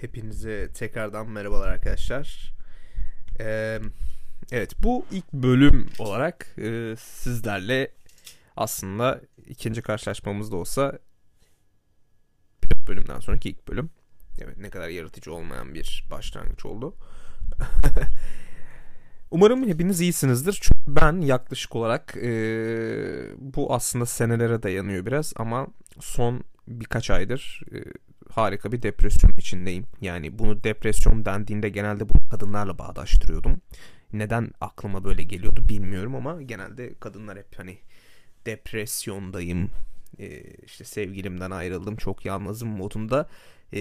Hepinize tekrardan merhabalar arkadaşlar. Ee, evet bu ilk bölüm olarak e, sizlerle aslında ikinci karşılaşmamız da olsa pilot bölümden sonraki ilk bölüm. Evet ne kadar yaratıcı olmayan bir başlangıç oldu. Umarım hepiniz iyisinizdir. Çünkü ben yaklaşık olarak e, bu aslında senelere dayanıyor biraz ama son birkaç aydır e, harika bir depresyon içindeyim. Yani bunu depresyon dendiğinde genelde bu kadınlarla bağdaştırıyordum. Neden aklıma böyle geliyordu bilmiyorum ama genelde kadınlar hep hani depresyondayım, e, işte sevgilimden ayrıldım, çok yalnızım modunda e,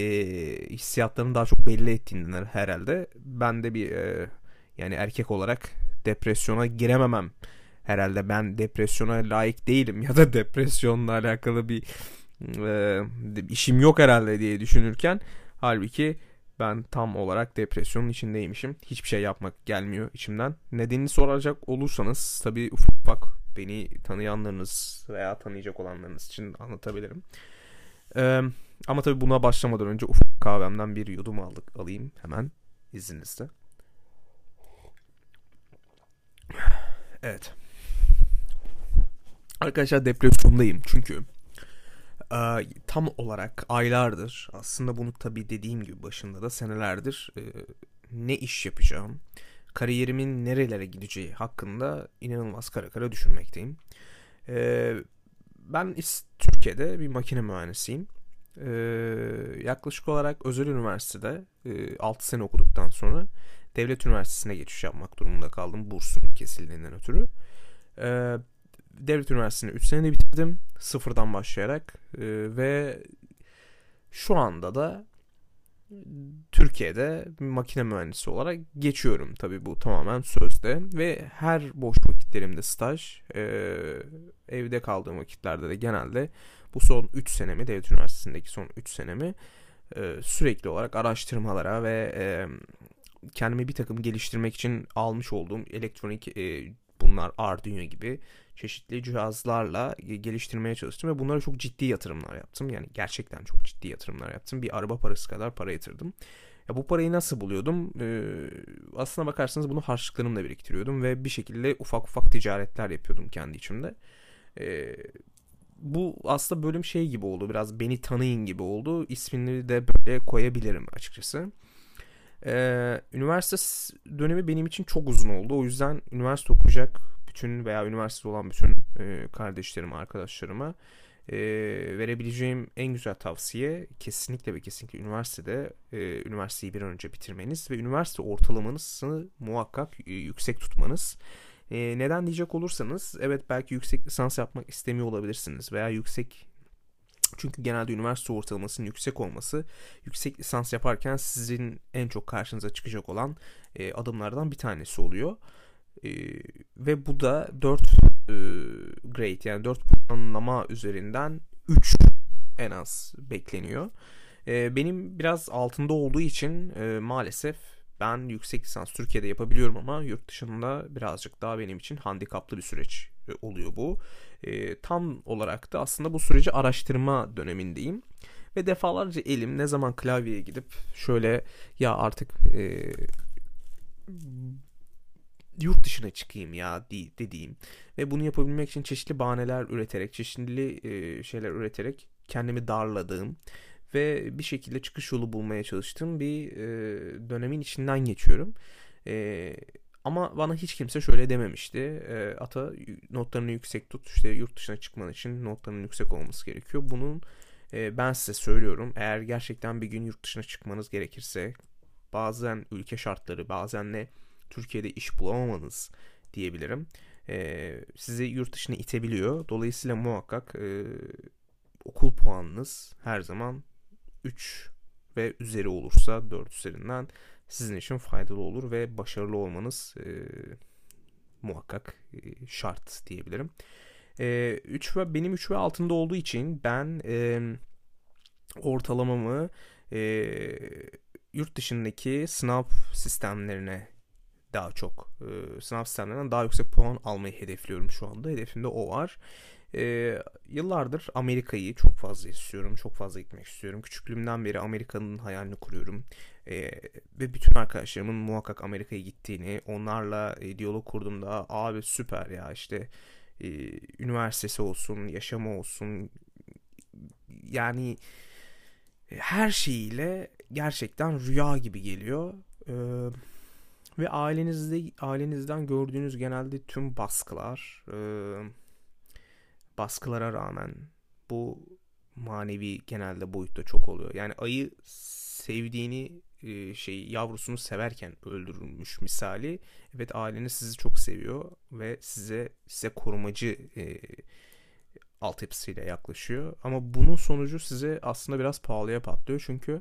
hissiyatlarını daha çok belli ettiğinden herhalde. Ben de bir e, yani erkek olarak depresyona girememem herhalde ben depresyona layık değilim ya da depresyonla alakalı bir e, işim yok herhalde diye düşünürken halbuki ben tam olarak depresyonun içindeymişim. Hiçbir şey yapmak gelmiyor içimden. Nedenini soracak olursanız tabii ufak ufak beni tanıyanlarınız veya tanıyacak olanlarınız için anlatabilirim. Ee, ama tabii buna başlamadan önce ufak kahvemden bir yudum aldık alayım hemen izninizle. Evet. Arkadaşlar depresyondayım çünkü e, tam olarak aylardır aslında bunu tabii dediğim gibi başında da senelerdir e, ne iş yapacağım, kariyerimin nerelere gideceği hakkında inanılmaz kara kara düşünmekteyim. E, ben Türkiye'de bir makine mühendisiyim. E, yaklaşık olarak özel üniversitede e, 6 sene okuduktan sonra devlet üniversitesine geçiş yapmak durumunda kaldım bursum kesildiğinden ötürü. E, devlet üniversitesini 3 senede bitirdim sıfırdan başlayarak e, ve şu anda da Türkiye'de makine mühendisi olarak geçiyorum. Tabii bu tamamen sözde ve her boş vakitlerimde staj, e, evde kaldığım vakitlerde de genelde bu son 3 senemi, devlet üniversitesindeki son 3 senemi e, sürekli olarak araştırmalara ve kendimi bir takım geliştirmek için almış olduğum elektronik e, bunlar Arduino gibi çeşitli cihazlarla geliştirmeye çalıştım ve bunlara çok ciddi yatırımlar yaptım. Yani gerçekten çok ciddi yatırımlar yaptım. Bir araba parası kadar para yatırdım. Ya bu parayı nasıl buluyordum? Ee, aslına bakarsanız bunu harçlıklarımla biriktiriyordum ve bir şekilde ufak ufak ticaretler yapıyordum kendi içimde. Ee, bu aslında bölüm şey gibi oldu. Biraz beni tanıyın gibi oldu. İsmini de böyle koyabilirim açıkçası. Ee, üniversite dönemi benim için çok uzun oldu. O yüzden üniversite okuyacak bütün veya üniversite olan bütün e, kardeşlerime, arkadaşlarıma e, verebileceğim en güzel tavsiye kesinlikle ve kesinlikle üniversitede e, üniversiteyi bir an önce bitirmeniz ve üniversite ortalamanızı muhakkak e, yüksek tutmanız. E, neden diyecek olursanız evet belki yüksek lisans yapmak istemiyor olabilirsiniz veya yüksek çünkü genelde üniversite ortalamasının yüksek olması yüksek lisans yaparken sizin en çok karşınıza çıkacak olan e, adımlardan bir tanesi oluyor. E, ve bu da 4 e, grade yani 4 puanlama üzerinden 3 en az bekleniyor. E, benim biraz altında olduğu için e, maalesef ben yüksek lisans Türkiye'de yapabiliyorum ama yurt dışında birazcık daha benim için handikaplı bir süreç e, oluyor bu. E, tam olarak da aslında bu süreci araştırma dönemindeyim. Ve defalarca elim ne zaman klavyeye gidip şöyle ya artık e, yurt dışına çıkayım ya dediğim ve bunu yapabilmek için çeşitli bahaneler üreterek, çeşitli e, şeyler üreterek kendimi darladığım ve bir şekilde çıkış yolu bulmaya çalıştığım bir e, dönemin içinden geçiyorum. E, ama bana hiç kimse şöyle dememişti. E, ata notlarını yüksek tut. İşte yurt dışına çıkman için notlarının yüksek olması gerekiyor. Bunun e, ben size söylüyorum. Eğer gerçekten bir gün yurt dışına çıkmanız gerekirse bazen ülke şartları bazen de Türkiye'de iş bulamamanız diyebilirim. E, sizi yurt dışına itebiliyor. Dolayısıyla muhakkak e, okul puanınız her zaman 3 ve üzeri olursa 4 üzerinden sizin için faydalı olur ve başarılı olmanız e, muhakkak e, şart diyebilirim. E, 3 ve benim 3 ve altında olduğu için ben e, ortalamamı e, yurt dışındaki sınav sistemlerine daha çok e, sınav sistemlerinden daha yüksek puan almayı hedefliyorum şu anda. Hedefimde o var. E, yıllardır Amerika'yı çok fazla istiyorum. Çok fazla gitmek istiyorum. Küçüklüğümden beri Amerika'nın hayalini kuruyorum. E, ve bütün arkadaşlarımın muhakkak Amerika'ya gittiğini, onlarla e, diyalog kurduğumda abi süper ya işte e, üniversitesi olsun, yaşamı olsun yani her şeyiyle gerçekten rüya gibi geliyor. Ee, ve ailenizde ailenizden gördüğünüz genelde tüm baskılar e, baskılara rağmen bu manevi genelde boyutta çok oluyor. Yani ayı sevdiğini e, şey yavrusunu severken öldürülmüş misali. Evet aileniz sizi çok seviyor ve size size korumacı e, altyapısıyla yaklaşıyor. Ama bunun sonucu size aslında biraz pahalıya patlıyor. Çünkü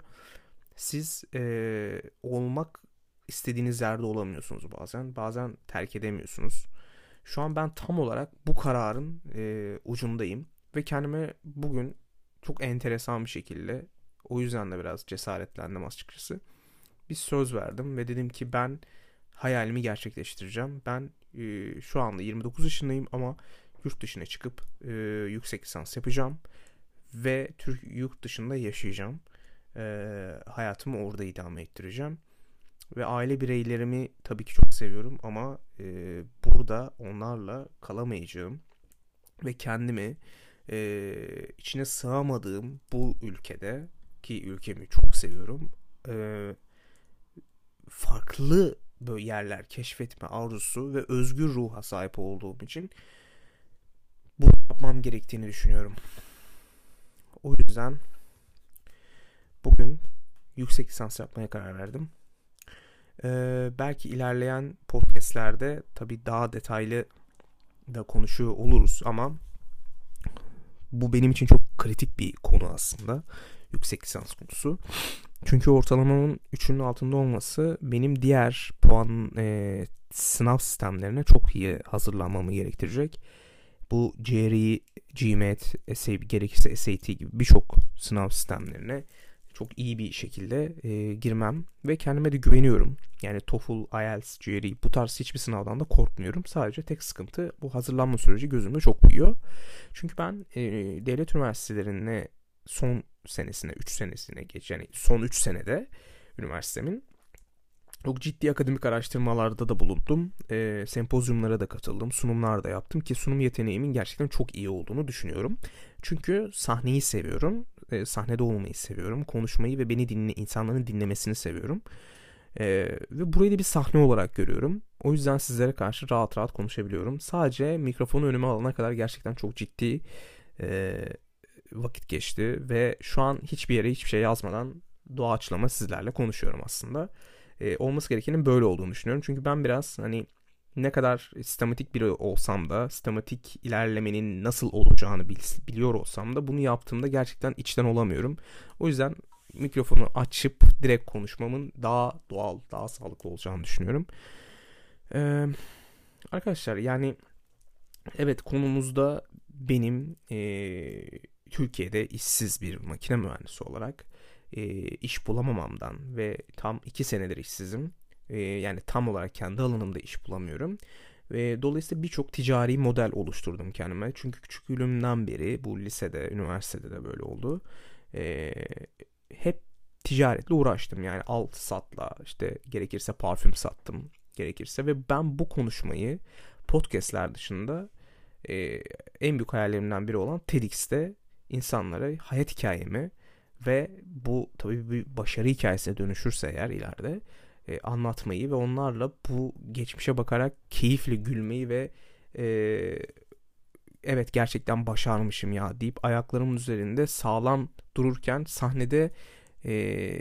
siz e, olmak istediğiniz yerde olamıyorsunuz bazen. Bazen terk edemiyorsunuz. Şu an ben tam olarak bu kararın e, ucundayım. Ve kendime bugün çok enteresan bir şekilde o yüzden de biraz cesaretlendim açıkçası. Bir söz verdim ve dedim ki ben hayalimi gerçekleştireceğim. Ben e, şu anda 29 yaşındayım ama yurt dışına çıkıp e, yüksek lisans yapacağım ve Türk yurt dışında yaşayacağım. E, hayatımı orada idame ettireceğim. Ve aile bireylerimi tabii ki çok seviyorum ama e, burada onlarla kalamayacağım. Ve kendimi e, içine sığamadığım bu ülkede ki ülkemi çok seviyorum. E, farklı böyle yerler keşfetme arzusu ve özgür ruha sahip olduğum için bunu yapmam gerektiğini düşünüyorum. O yüzden bugün yüksek lisans yapmaya karar verdim. Ee, belki ilerleyen podcastlerde tabii daha detaylı da konuşuyor oluruz ama bu benim için çok kritik bir konu aslında. Yüksek lisans konusu. Çünkü ortalamamın 3'ünün altında olması benim diğer puan e, sınav sistemlerine çok iyi hazırlanmamı gerektirecek. Bu GRE, GMAT, SAT, gerekirse SAT gibi birçok sınav sistemlerine çok iyi bir şekilde e, girmem ve kendime de güveniyorum. Yani TOEFL, IELTS, GRE bu tarz hiçbir sınavdan da korkmuyorum. Sadece tek sıkıntı bu hazırlanma süreci gözümde çok büyüyor. Çünkü ben e, devlet üniversitelerine son senesine, 3 senesine geç yani son 3 senede üniversitemin çok ciddi akademik araştırmalarda da bulundum. E, sempozyumlara da katıldım. Sunumlar da yaptım ki sunum yeteneğimin gerçekten çok iyi olduğunu düşünüyorum. Çünkü sahneyi seviyorum. E, sahnede olmayı seviyorum. Konuşmayı ve beni dinle, insanların dinlemesini seviyorum. E, ve burayı da bir sahne olarak görüyorum. O yüzden sizlere karşı rahat rahat konuşabiliyorum. Sadece mikrofonu önüme alana kadar gerçekten çok ciddi e, vakit geçti. Ve şu an hiçbir yere hiçbir şey yazmadan doğaçlama sizlerle konuşuyorum aslında e, olması gerekenin böyle olduğunu düşünüyorum. Çünkü ben biraz hani ne kadar sistematik biri olsam da sistematik ilerlemenin nasıl olacağını biliyor olsam da bunu yaptığımda gerçekten içten olamıyorum. O yüzden mikrofonu açıp direkt konuşmamın daha doğal, daha sağlıklı olacağını düşünüyorum. Ee, arkadaşlar yani evet konumuzda benim e, Türkiye'de işsiz bir makine mühendisi olarak e, iş bulamamamdan ve tam iki senedir işsizim. E, yani tam olarak kendi alanımda iş bulamıyorum. Ve dolayısıyla birçok ticari model oluşturdum kendime. Çünkü küçüklüğümden beri bu lisede, üniversitede de böyle oldu. E, hep ticaretle uğraştım. Yani alt satla işte gerekirse parfüm sattım gerekirse ve ben bu konuşmayı podcastler dışında e, en büyük hayallerimden biri olan TEDx'te insanlara hayat hikayemi ve bu tabii bir başarı hikayesine dönüşürse eğer ileride e, anlatmayı ve onlarla bu geçmişe bakarak keyifle gülmeyi ve e, evet gerçekten başarmışım ya deyip ayaklarımın üzerinde sağlam dururken sahnede e,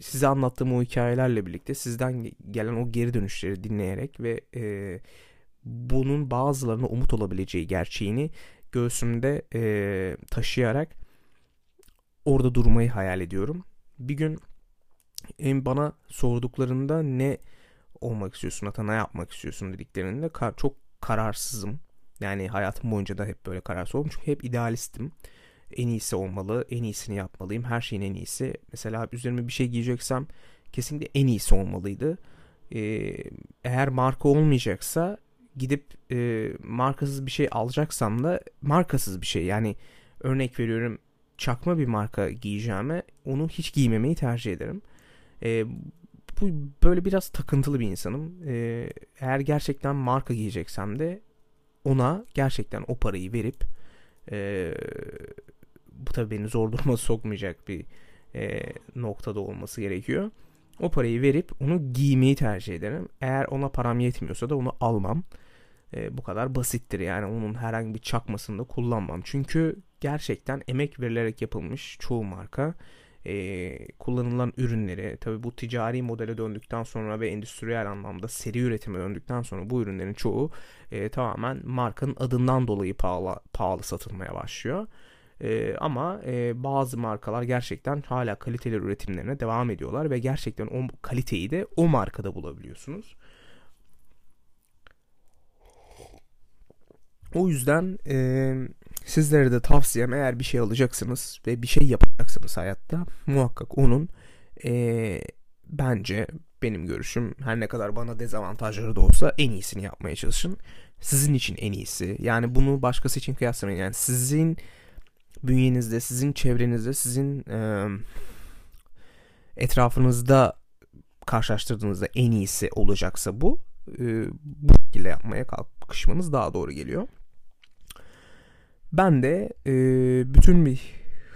size anlattığım o hikayelerle birlikte sizden gelen o geri dönüşleri dinleyerek ve e, bunun bazılarına umut olabileceği gerçeğini göğsümde e, taşıyarak orada durmayı hayal ediyorum. Bir gün bana sorduklarında ne olmak istiyorsun hatta ne yapmak istiyorsun dediklerinde kar çok kararsızım. Yani hayatım boyunca da hep böyle kararsız oldum. Çünkü hep idealistim. En iyisi olmalı, en iyisini yapmalıyım, her şeyin en iyisi. Mesela üzerime bir şey giyeceksem kesinlikle en iyisi olmalıydı. Ee, eğer marka olmayacaksa gidip e, markasız bir şey alacaksam da markasız bir şey yani örnek veriyorum çakma bir marka giyeceğime onu hiç giymemeyi tercih ederim. E, bu böyle biraz takıntılı bir insanım. E, eğer gerçekten marka giyeceksem de ona gerçekten o parayı verip e, bu tabii beni zor duruma sokmayacak bir e, noktada olması gerekiyor. O parayı verip onu giymeyi tercih ederim. Eğer ona param yetmiyorsa da onu almam. E, bu kadar basittir yani onun herhangi bir çakmasını da kullanmam. Çünkü gerçekten emek verilerek yapılmış çoğu marka e, kullanılan ürünleri tabi bu ticari modele döndükten sonra ve endüstriyel anlamda seri üretime döndükten sonra bu ürünlerin çoğu e, tamamen markanın adından dolayı pahalı, pahalı satılmaya başlıyor. E, ama e, bazı markalar gerçekten hala kaliteli üretimlerine devam ediyorlar ve gerçekten o kaliteyi de o markada bulabiliyorsunuz. O yüzden e, sizlere de tavsiyem eğer bir şey alacaksınız ve bir şey yapacaksınız hayatta muhakkak onun e, bence benim görüşüm her ne kadar bana dezavantajları da olsa en iyisini yapmaya çalışın. Sizin için en iyisi. Yani bunu başkası için kıyaslamayın. Yani sizin bünyenizde, sizin çevrenizde, sizin e, etrafınızda karşılaştırdığınızda en iyisi olacaksa bu e, bu şekilde yapmaya kalkışmanız daha doğru geliyor. Ben de e, bütün bir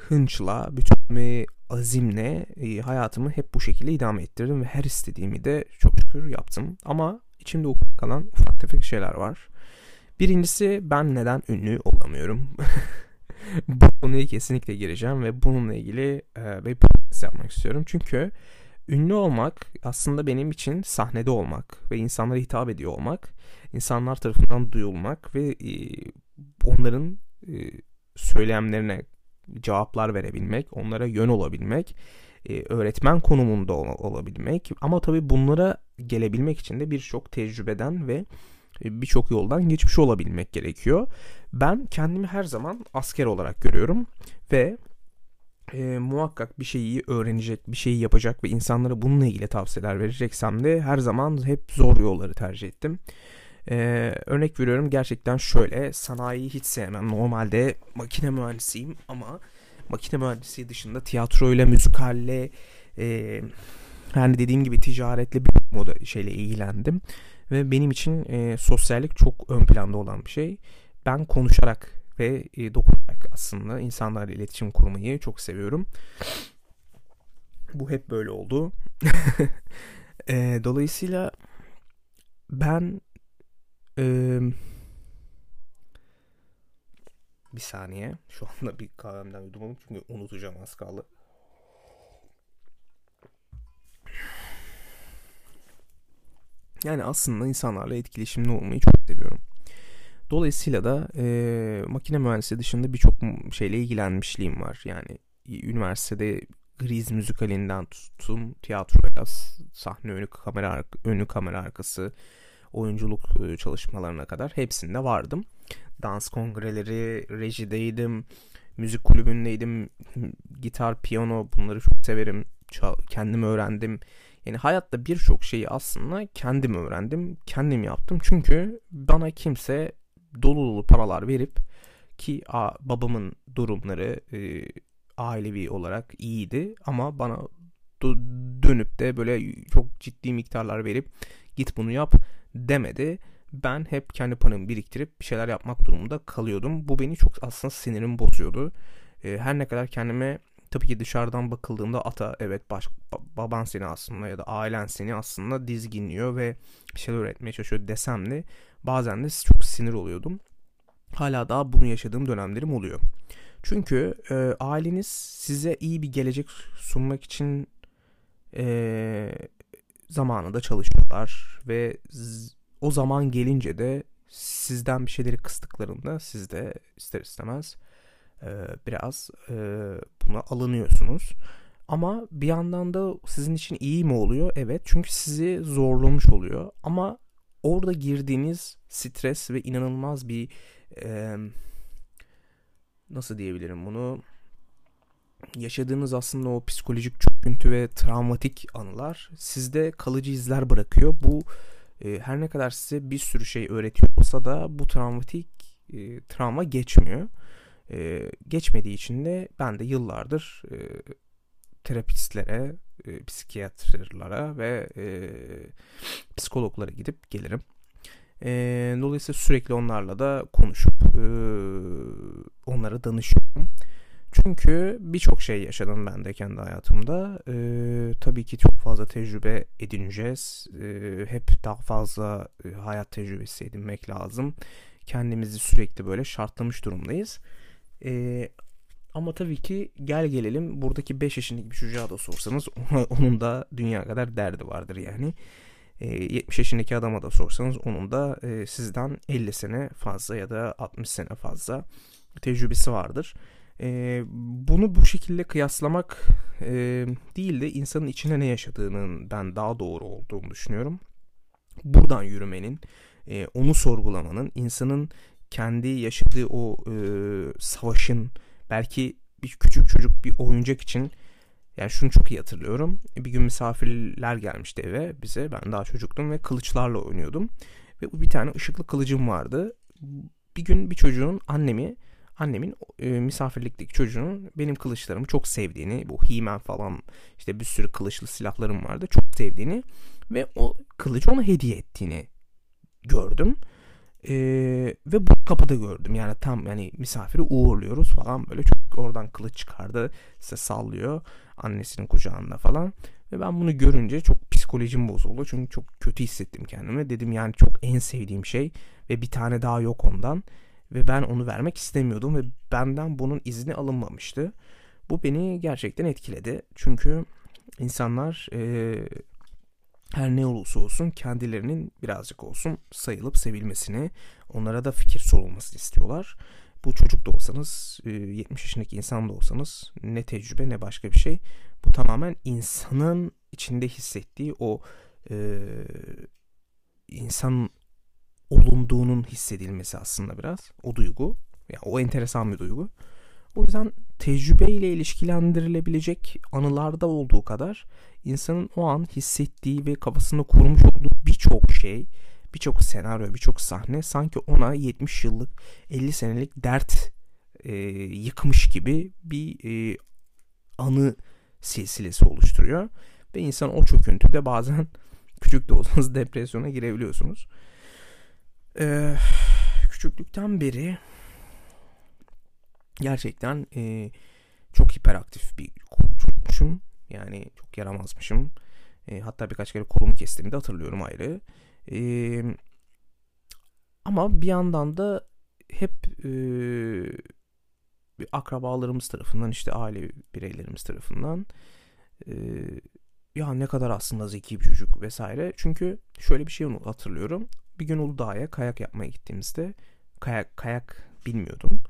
hınçla, bütün bir azimle e, hayatımı hep bu şekilde idame ettirdim ve her istediğimi de çok şükür yaptım. Ama içimde kalan ufak tefek şeyler var. Birincisi ben neden ünlü olamıyorum? bu konuya kesinlikle gireceğim ve bununla ilgili e, bir podcast yapmak istiyorum. Çünkü ünlü olmak aslında benim için sahnede olmak ve insanlara hitap ediyor olmak, insanlar tarafından duyulmak ve e, onların söylemlerine cevaplar verebilmek, onlara yön olabilmek, e, öğretmen konumunda olabilmek ama tabii bunlara gelebilmek için de birçok tecrübeden ve e, birçok yoldan geçmiş olabilmek gerekiyor. Ben kendimi her zaman asker olarak görüyorum ve e, muhakkak bir şeyi öğrenecek, bir şeyi yapacak ve insanlara bununla ilgili tavsiyeler vereceksem de her zaman hep zor yolları tercih ettim. Ee, örnek veriyorum gerçekten şöyle sanayiyi hiç sevmem. Normalde makine mühendisiyim ama makine mühendisliği dışında tiyatroyla, müzikalle e, yani dediğim gibi ticaretle bir moda şeyle ilgilendim. Ve benim için e, sosyallik çok ön planda olan bir şey. Ben konuşarak ve e, dokunarak aslında insanlarla iletişim kurmayı çok seviyorum. Bu hep böyle oldu. e, dolayısıyla ben ee, bir saniye. Şu anda bir kahvemden yudum çünkü unutacağım az kaldı. Yani aslında insanlarla etkileşimli olmayı çok seviyorum. Dolayısıyla da e, makine mühendisliği dışında birçok şeyle ilgilenmişliğim var. Yani üniversitede Griz müzikalinden tutun tiyatroya, sahne önü kamera önü kamera arkası, oyunculuk e, çalışmalarına kadar hepsinde vardım. Dans kongreleri, rejideydim, müzik kulübündeydim, gitar, piyano bunları çok severim. Kendim öğrendim. Yani hayatta birçok şeyi aslında kendim öğrendim, kendim yaptım. Çünkü bana kimse dolu dolu paralar verip ki a, babamın durumları e, ailevi olarak iyiydi ama bana dönüp de böyle çok ciddi miktarlar verip git bunu yap demedi. Ben hep kendi paramı biriktirip bir şeyler yapmak durumunda kalıyordum. Bu beni çok aslında sinirimi bozuyordu. E, her ne kadar kendime tabii ki dışarıdan bakıldığında ata evet baş, baban seni aslında ya da ailen seni aslında dizginliyor ve bir şeyler öğretmeye çalışıyor desem de bazen de çok sinir oluyordum. Hala daha bunu yaşadığım dönemlerim oluyor. Çünkü e, aileniz size iyi bir gelecek sunmak için e, zamanında çalışıyorlar ve o zaman gelince de sizden bir şeyleri kıstıklarında siz de ister istemez e, biraz e, buna alınıyorsunuz. Ama bir yandan da sizin için iyi mi oluyor? Evet çünkü sizi zorlamış oluyor. Ama orada girdiğiniz stres ve inanılmaz bir e, nasıl diyebilirim bunu yaşadığınız aslında o psikolojik çöküntü ve travmatik anılar sizde kalıcı izler bırakıyor. Bu e, her ne kadar size bir sürü şey öğretiyor olsa da bu travmatik e, travma geçmiyor. E, geçmediği için de ben de yıllardır e, terapistlere, e, psikiyatrlara ve e, psikologlara gidip gelirim. E, dolayısıyla sürekli onlarla da konuşup e, onlara danışıyorum. Çünkü birçok şey yaşadım ben de kendi hayatımda. Ee, tabii ki çok fazla tecrübe edineceğiz. Ee, hep daha fazla e, hayat tecrübesi edinmek lazım. Kendimizi sürekli böyle şartlamış durumdayız. Ee, ama tabii ki gel gelelim buradaki 5 yaşındaki bir çocuğa da sorsanız onun da dünya kadar derdi vardır yani. E, ee, 70 yaşındaki adama da sorsanız onun da e, sizden 50 sene fazla ya da 60 sene fazla tecrübesi vardır. E, bunu bu şekilde kıyaslamak e, değil de insanın içine ne yaşadığının ben daha doğru olduğunu düşünüyorum. Buradan yürümenin, e, onu sorgulamanın, insanın kendi yaşadığı o e, savaşın belki bir küçük çocuk bir oyuncak için yani şunu çok iyi hatırlıyorum. Bir gün misafirler gelmişti eve bize. Ben daha çocuktum ve kılıçlarla oynuyordum. Ve bir tane ışıklı kılıcım vardı. Bir gün bir çocuğun annemi annemin e, misafirlikteki çocuğun benim kılıçlarımı çok sevdiğini, bu he falan işte bir sürü kılıçlı silahlarım vardı. Çok sevdiğini ve o kılıcı ona hediye ettiğini gördüm. Ee, ve bu kapıda gördüm yani tam yani misafiri uğurluyoruz falan böyle çok oradan kılıç çıkardı size sallıyor annesinin kucağında falan ve ben bunu görünce çok psikolojim bozuldu çünkü çok kötü hissettim kendimi dedim yani çok en sevdiğim şey ve bir tane daha yok ondan ve ben onu vermek istemiyordum ve benden bunun izni alınmamıştı bu beni gerçekten etkiledi çünkü insanlar e, her ne olursa olsun kendilerinin birazcık olsun sayılıp sevilmesini, onlara da fikir sorulmasını istiyorlar. Bu çocuk da olsanız, 70 e, yaşındaki insan da olsanız ne tecrübe ne başka bir şey. Bu tamamen insanın içinde hissettiği o e, insan olunduğunun hissedilmesi aslında biraz. O duygu. Yani o enteresan bir duygu. O yüzden tecrübeyle ilişkilendirilebilecek anılarda olduğu kadar insanın o an hissettiği ve kafasında kurmuş olduğu birçok şey, birçok senaryo, birçok sahne sanki ona 70 yıllık, 50 senelik dert e, yıkmış gibi bir e, anı silsilesi oluşturuyor. Ve insan o çöküntüde bazen küçük de olsanız depresyona girebiliyorsunuz. Ee, küçüklükten beri gerçekten e, çok hiperaktif bir çocukmuşum. Yani çok yaramazmışım. E, hatta birkaç kere kolumu kestiğimi de hatırlıyorum ayrı. E, ama bir yandan da hep e, akrabalarımız tarafından işte aile bireylerimiz tarafından e, ya ne kadar aslında zeki bir çocuk vesaire. Çünkü şöyle bir şey hatırlıyorum. Bir gün Uludağ'a kayak yapmaya gittiğimizde kayak kayak bilmiyordum.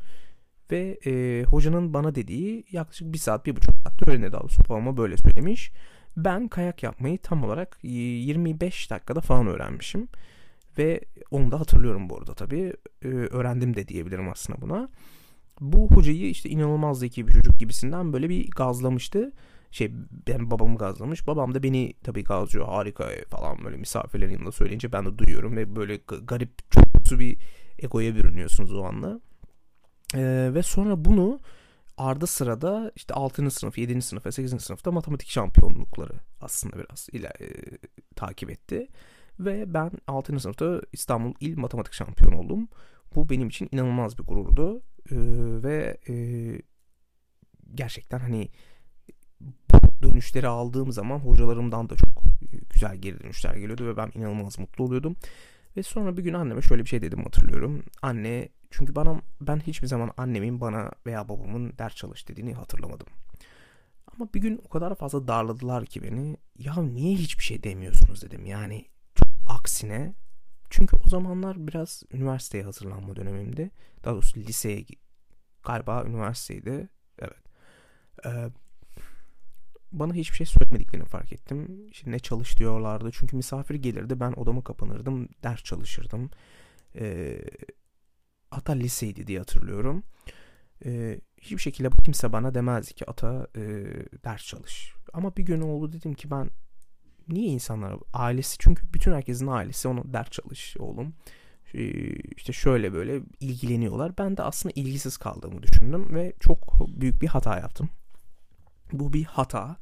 Ve e, hocanın bana dediği yaklaşık bir saat, bir buçuk saat öğrenedi daha doğrusu babama böyle söylemiş. Ben kayak yapmayı tam olarak 25 dakikada falan öğrenmişim. Ve onu da hatırlıyorum bu arada tabii. E, öğrendim de diyebilirim aslında buna. Bu hocayı işte inanılmaz zeki bir çocuk gibisinden böyle bir gazlamıştı. Şey yani babamı gazlamış. Babam da beni tabii gazlıyor harika falan böyle misafirlerin yanında söyleyince ben de duyuyorum. Ve böyle garip çok bir egoya bürünüyorsunuz o anda. Ee, ve sonra bunu ardı sırada işte 6. sınıf, 7. sınıf ve 8. sınıfta matematik şampiyonlukları aslında biraz ile takip etti. Ve ben 6. sınıfta İstanbul İl Matematik Şampiyonu oldum. Bu benim için inanılmaz bir gururdu. Ee, ve e, gerçekten hani dönüşleri aldığım zaman hocalarımdan da çok güzel geri dönüşler geliyordu ve ben inanılmaz mutlu oluyordum. Ve sonra bir gün anneme şöyle bir şey dedim hatırlıyorum. Anne çünkü bana ben hiçbir zaman annemin bana veya babamın ders çalış dediğini hatırlamadım. Ama bir gün o kadar fazla darladılar ki beni. Ya niye hiçbir şey demiyorsunuz dedim. Yani aksine. Çünkü o zamanlar biraz üniversiteye hazırlanma dönemimdi. Daha doğrusu liseye galiba üniversiteydi. Evet. Ee, bana hiçbir şey söylemediklerini fark ettim. İşte ne çalış diyorlardı. Çünkü misafir gelirdi. Ben odama kapanırdım. Ders çalışırdım. Ee, hatta liseydi diye hatırlıyorum. Ee, hiçbir şekilde kimse bana demezdi ki ata e, ders çalış. Ama bir gün oldu dedim ki ben niye insanlar ailesi çünkü bütün herkesin ailesi ona ders çalış oğlum e, işte şöyle böyle ilgileniyorlar. Ben de aslında ilgisiz kaldığımı düşündüm ve çok büyük bir hata yaptım. Bu bir hata.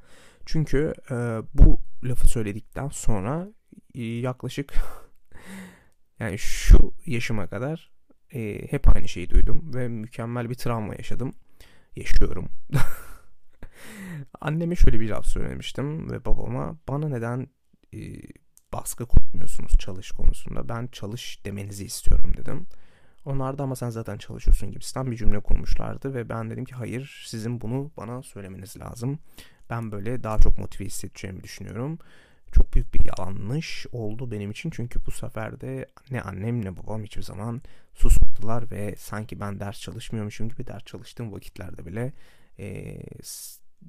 Çünkü e, bu lafı söyledikten sonra e, yaklaşık yani şu yaşıma kadar e, hep aynı şeyi duydum ve mükemmel bir travma yaşadım. Yaşıyorum. Anneme şöyle bir laf söylemiştim ve babama bana neden e, baskı kurmuyorsunuz çalış konusunda. Ben çalış demenizi istiyorum dedim. Onlar da ama sen zaten çalışıyorsun gibisinden bir cümle kurmuşlardı ve ben dedim ki hayır sizin bunu bana söylemeniz lazım. Ben böyle daha çok motive hissedeceğimi düşünüyorum. Çok büyük bir yanlış oldu benim için çünkü bu sefer de ne annem ne babam hiçbir zaman susmadılar ve sanki ben ders çalışmıyormuşum gibi ders çalıştığım vakitlerde bile e,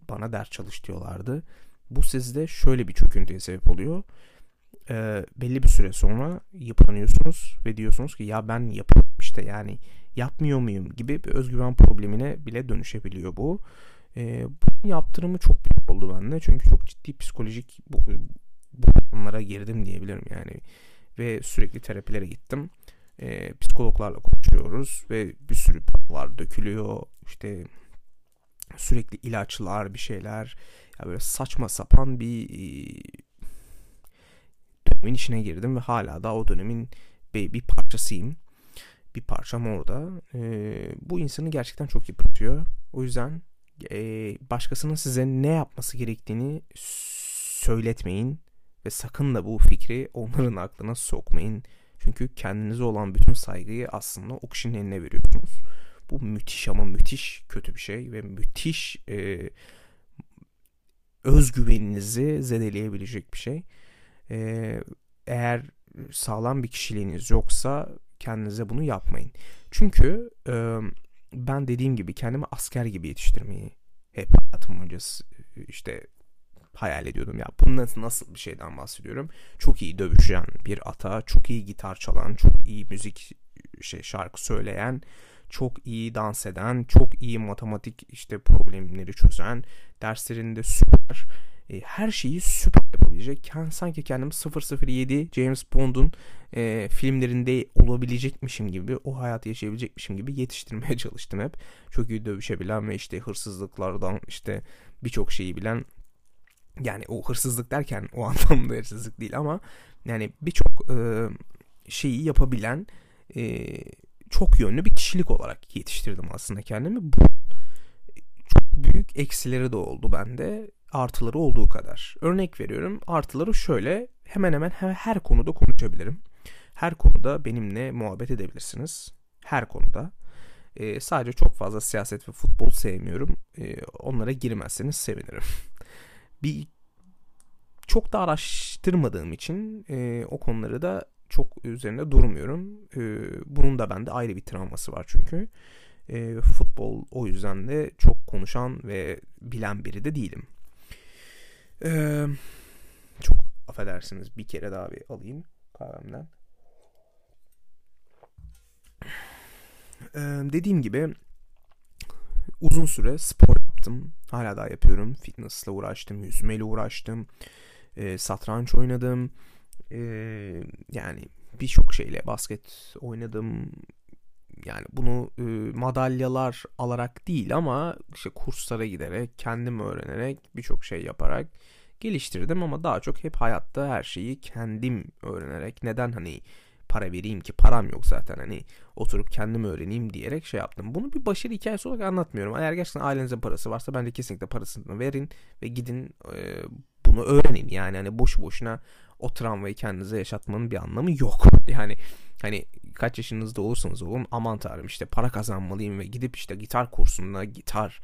bana ders çalış diyorlardı. Bu sizde şöyle bir çöküntüye sebep oluyor. E, belli bir süre sonra yıpranıyorsunuz ve diyorsunuz ki ya ben yapıyorum işte yani yapmıyor muyum gibi bir özgüven problemine bile dönüşebiliyor bu. E, bu yaptırımı çok büyük oldu bende çünkü çok ciddi psikolojik bu, bu konulara girdim diyebilirim yani ve sürekli terapilere gittim. E, psikologlarla konuşuyoruz ve bir sürü paralar dökülüyor işte sürekli ilaçlar bir şeyler ya böyle saçma sapan bir dönemin içine girdim ve hala da o dönemin bir, bir parçasıyım. Bir parçam orada. E, bu insanı gerçekten çok yıpratıyor. O yüzden e, başkasının size ne yapması gerektiğini söyletmeyin ve sakın da bu fikri onların aklına sokmayın. Çünkü kendinize olan bütün saygıyı aslında o kişinin eline veriyorsunuz. Bu müthiş ama müthiş kötü bir şey ve müthiş e, özgüveninizi zedeleyebilecek bir şey. E, eğer sağlam bir kişiliğiniz yoksa kendinize bunu yapmayın. Çünkü e, ben dediğim gibi kendimi asker gibi yetiştirmeyi hep hayatım boyunca işte hayal ediyordum ya. Bunun nasıl, bir şeyden bahsediyorum? Çok iyi dövüşen bir ata, çok iyi gitar çalan, çok iyi müzik şey şarkı söyleyen, çok iyi dans eden, çok iyi matematik işte problemleri çözen, derslerinde süper, e, her şeyi süper yapabilecek. Sanki kendimi 007 James Bond'un e, filmlerinde olabilecekmişim gibi, o hayatı yaşayabilecekmişim gibi yetiştirmeye çalıştım hep. Çok iyi dövüşebilen ve işte hırsızlıklardan işte birçok şeyi bilen yani o hırsızlık derken o anlamda hırsızlık değil ama yani birçok e, şeyi yapabilen e, çok yönlü bir kişilik olarak yetiştirdim aslında kendimi. Bu çok büyük eksileri de oldu bende. Artıları olduğu kadar. Örnek veriyorum. Artıları şöyle. Hemen hemen her, konuda konuşabilirim. Her konuda benimle muhabbet edebilirsiniz. Her konuda. Ee, sadece çok fazla siyaset ve futbol sevmiyorum. Ee, onlara girmezseniz sevinirim. bir çok da araştırmadığım için e, o konuları da çok üzerinde durmuyorum. E, bunun da bende ayrı bir travması var çünkü. E, futbol o yüzden de çok konuşan ve bilen biri de değilim. E, çok affedersiniz bir kere daha bir alayım kahvemden. E, dediğim gibi uzun süre spor yaptım. Hala daha yapıyorum. Fitness'la uğraştım, yüzmeyle uğraştım. E, satranç oynadım. E, yani birçok şeyle basket oynadım. Yani bunu e, madalyalar alarak değil ama işte kurslara giderek, kendim öğrenerek, birçok şey yaparak geliştirdim ama daha çok hep hayatta her şeyi kendim öğrenerek neden hani para vereyim ki param yok zaten hani oturup kendim öğreneyim diyerek şey yaptım. Bunu bir başarı hikayesi olarak anlatmıyorum. Eğer gerçekten ailenizde parası varsa bence kesinlikle parasını verin ve gidin e, bunu öğrenin. Yani hani boş boşuna o travmayı kendinize yaşatmanın bir anlamı yok. Yani hani kaç yaşınızda olursanız olun aman tanrım işte para kazanmalıyım ve gidip işte gitar kursuna gitar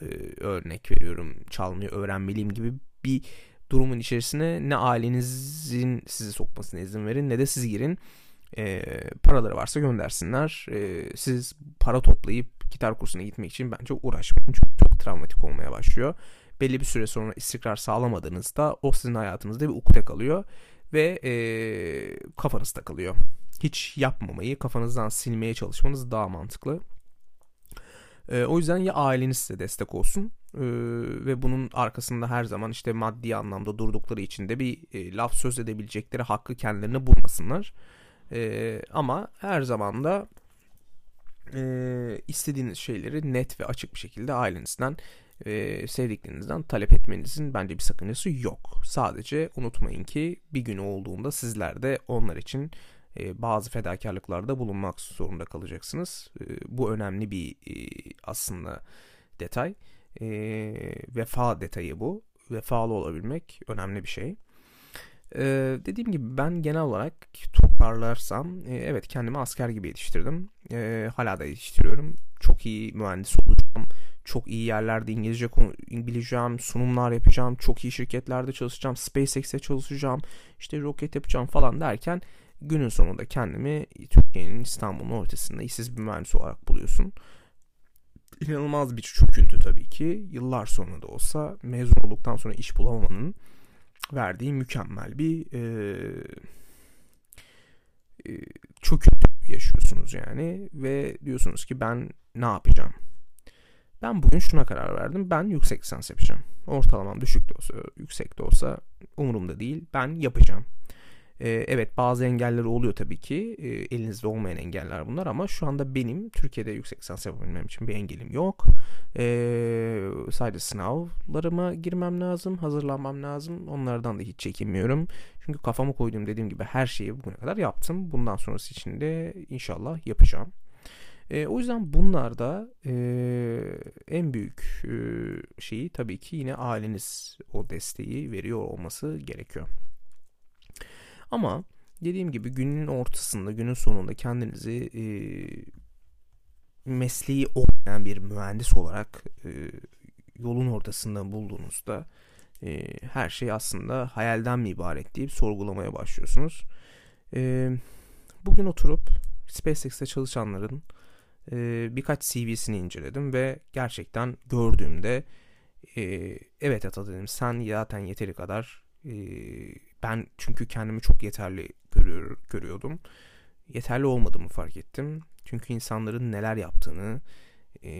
e, örnek veriyorum çalmayı öğrenmeliyim gibi bir durumun içerisine ne ailenizin sizi sokmasına izin verin ne de siz girin e, paraları varsa göndersinler. E, siz para toplayıp gitar kursuna gitmek için bence uğraşmayın. Çok, çok travmatik olmaya başlıyor. Belli bir süre sonra istikrar sağlamadığınızda o sizin hayatınızda bir ukde kalıyor ve e, kafanız takılıyor. Hiç yapmamayı kafanızdan silmeye çalışmanız daha mantıklı. E, o yüzden ya aileniz size destek olsun e, ve bunun arkasında her zaman işte maddi anlamda durdukları için de bir e, laf söz edebilecekleri hakkı kendilerine bulmasınlar. E, ama her zaman da e, istediğiniz şeyleri net ve açık bir şekilde ailenizden e, sevdiklerinizden talep etmenizin bence bir sakıncası yok. Sadece unutmayın ki bir gün olduğunda sizler de onlar için e, bazı fedakarlıklarda bulunmak zorunda kalacaksınız. E, bu önemli bir e, aslında detay. E, vefa detayı bu. Vefalı olabilmek önemli bir şey. Ee, dediğim gibi ben genel olarak toparlarsam e, evet kendimi asker gibi yetiştirdim. E, hala da yetiştiriyorum. Çok iyi mühendis olacağım. Çok iyi yerlerde İngilizce bileceğim. Sunumlar yapacağım. Çok iyi şirketlerde çalışacağım. SpaceX'e çalışacağım. İşte roket yapacağım falan derken günün sonunda kendimi Türkiye'nin İstanbul'un ortasında işsiz bir mühendis olarak buluyorsun. İnanılmaz bir çöküntü tabii ki. Yıllar sonra da olsa mezun olduktan sonra iş bulamamanın verdiği mükemmel bir e, e, çöküntü yaşıyorsunuz yani ve diyorsunuz ki ben ne yapacağım? Ben bugün şuna karar verdim. Ben yüksek lisans yapacağım. Ortalamam düşük de olsa, yüksek de olsa umurumda değil. Ben yapacağım. Ee, evet bazı engeller oluyor tabii ki. Ee, elinizde olmayan engeller bunlar ama şu anda benim Türkiye'de yüksek lisans yapabilmem için bir engelim yok. Ee, sadece sınavlarıma girmem lazım, hazırlanmam lazım. Onlardan da hiç çekinmiyorum. Çünkü kafama koyduğum dediğim gibi her şeyi bugüne kadar yaptım. Bundan sonrası için de inşallah yapacağım. E, o yüzden bunlarda e, en büyük e, şeyi tabii ki yine aileniz o desteği veriyor olması gerekiyor. Ama dediğim gibi günün ortasında, günün sonunda kendinizi e, mesleği olmayan bir mühendis olarak e, yolun ortasında bulduğunuzda e, her şey aslında hayalden mi ibaret deyip sorgulamaya başlıyorsunuz. E, bugün oturup SpaceX'te çalışanların e, birkaç CV'sini inceledim ve gerçekten gördüğümde e, evet Ata dedim sen zaten yeteri kadar e, ben çünkü kendimi çok yeterli görüyor, görüyordum. Yeterli olmadığımı fark ettim. Çünkü insanların neler yaptığını, e,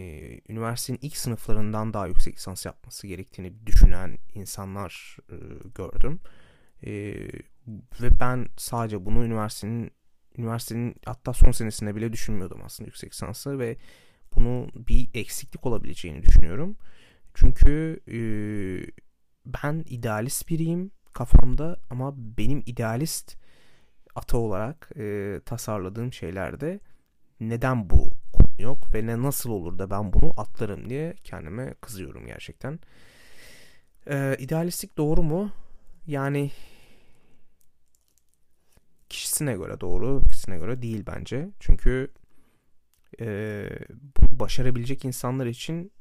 üniversitenin ilk sınıflarından daha yüksek lisans yapması gerektiğini düşünen insanlar e, gördüm. E, ve ben sadece bunu üniversitenin üniversitenin hatta son senesinde bile düşünmüyordum aslında yüksek lisansı ve bunu bir eksiklik olabileceğini düşünüyorum. Çünkü e, ben idealist biriyim kafamda ama benim idealist ata olarak e, tasarladığım şeylerde neden bu konu yok ve ne nasıl olur da ben bunu atlarım diye kendime kızıyorum gerçekten. E, idealistlik doğru mu? Yani kişisine göre doğru, kişisine göre değil bence. Çünkü e, bunu başarabilecek insanlar için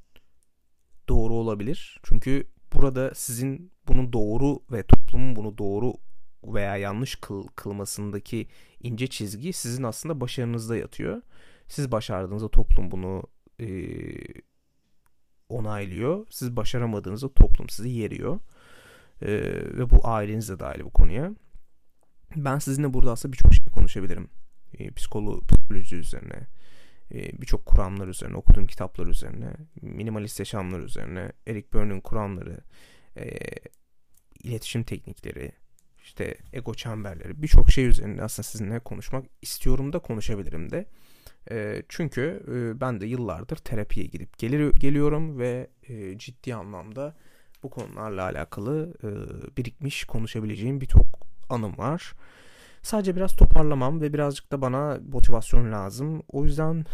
doğru olabilir. Çünkü burada sizin bunu doğru ve toplumun bunu doğru veya yanlış kıl, kılmasındaki ince çizgi sizin aslında başarınızda yatıyor. Siz başardığınızda toplum bunu e, onaylıyor. Siz başaramadığınızda toplum sizi yeriyor. E, ve bu aileniz de dahil bu konuya. Ben sizinle burada aslında birçok şey konuşabilirim. E, psikolo psikoloji üzerine, e, birçok kuramlar üzerine, okuduğum kitaplar üzerine, minimalist yaşamlar üzerine, Eric Berne'in kuramları, e, iletişim teknikleri, işte ego çemberleri, birçok şey üzerinde aslında sizinle konuşmak istiyorum da konuşabilirim de. E, çünkü e, ben de yıllardır terapiye gidip gelir, geliyorum ve e, ciddi anlamda bu konularla alakalı e, birikmiş konuşabileceğim birçok anım var. Sadece biraz toparlamam ve birazcık da bana motivasyon lazım. O yüzden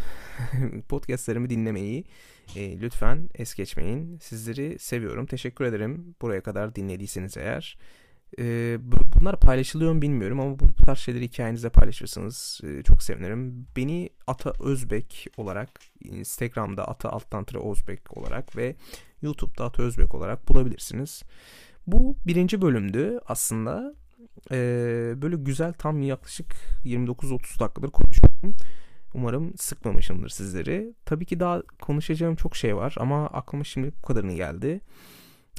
podcastlerimi dinlemeyi e, lütfen es geçmeyin. Sizleri seviyorum. Teşekkür ederim buraya kadar dinlediyseniz eğer. E, bunlar paylaşılıyor mu bilmiyorum ama bu tarz şeyleri hikayenizde paylaşırsanız e, çok sevinirim. Beni Ata Özbek olarak Instagram'da Ata Alttan Özbek olarak ve YouTube'da Ata Özbek olarak bulabilirsiniz. Bu birinci bölümdü aslında. Ee, böyle güzel tam yaklaşık 29-30 dakikadır konuşuyorum. Umarım sıkmamışımdır sizleri. Tabii ki daha konuşacağım çok şey var ama aklıma şimdi bu kadarını geldi.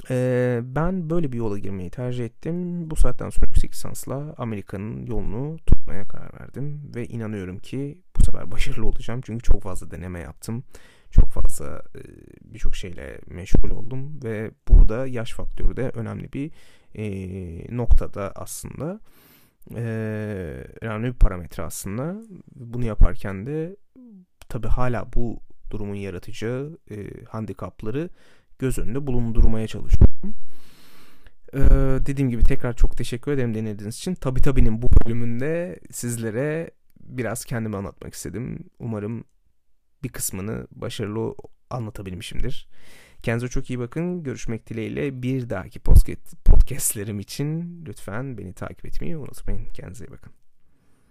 Ee, ben böyle bir yola girmeyi tercih ettim. Bu saatten sonra yüksek lisansla Amerika'nın yolunu tutmaya karar verdim. Ve inanıyorum ki bu sefer başarılı olacağım. Çünkü çok fazla deneme yaptım. çok fazla e, birçok şeyle meşgul oldum ve burada yaş faktörü de önemli bir e, noktada aslında e, önemli bir parametre aslında. Bunu yaparken de tabi hala bu durumun yaratıcı e, handikapları göz önünde bulundurmaya çalışıyorum. Ee, dediğim gibi tekrar çok teşekkür ederim dinlediğiniz için. Tabi Tabi'nin bu bölümünde sizlere biraz kendimi anlatmak istedim. Umarım bir kısmını başarılı anlatabilmişimdir. Kendinize çok iyi bakın. Görüşmek dileğiyle bir dahaki podcast, podcastlerim için lütfen beni takip etmeyi unutmayın. Kendinize iyi bakın.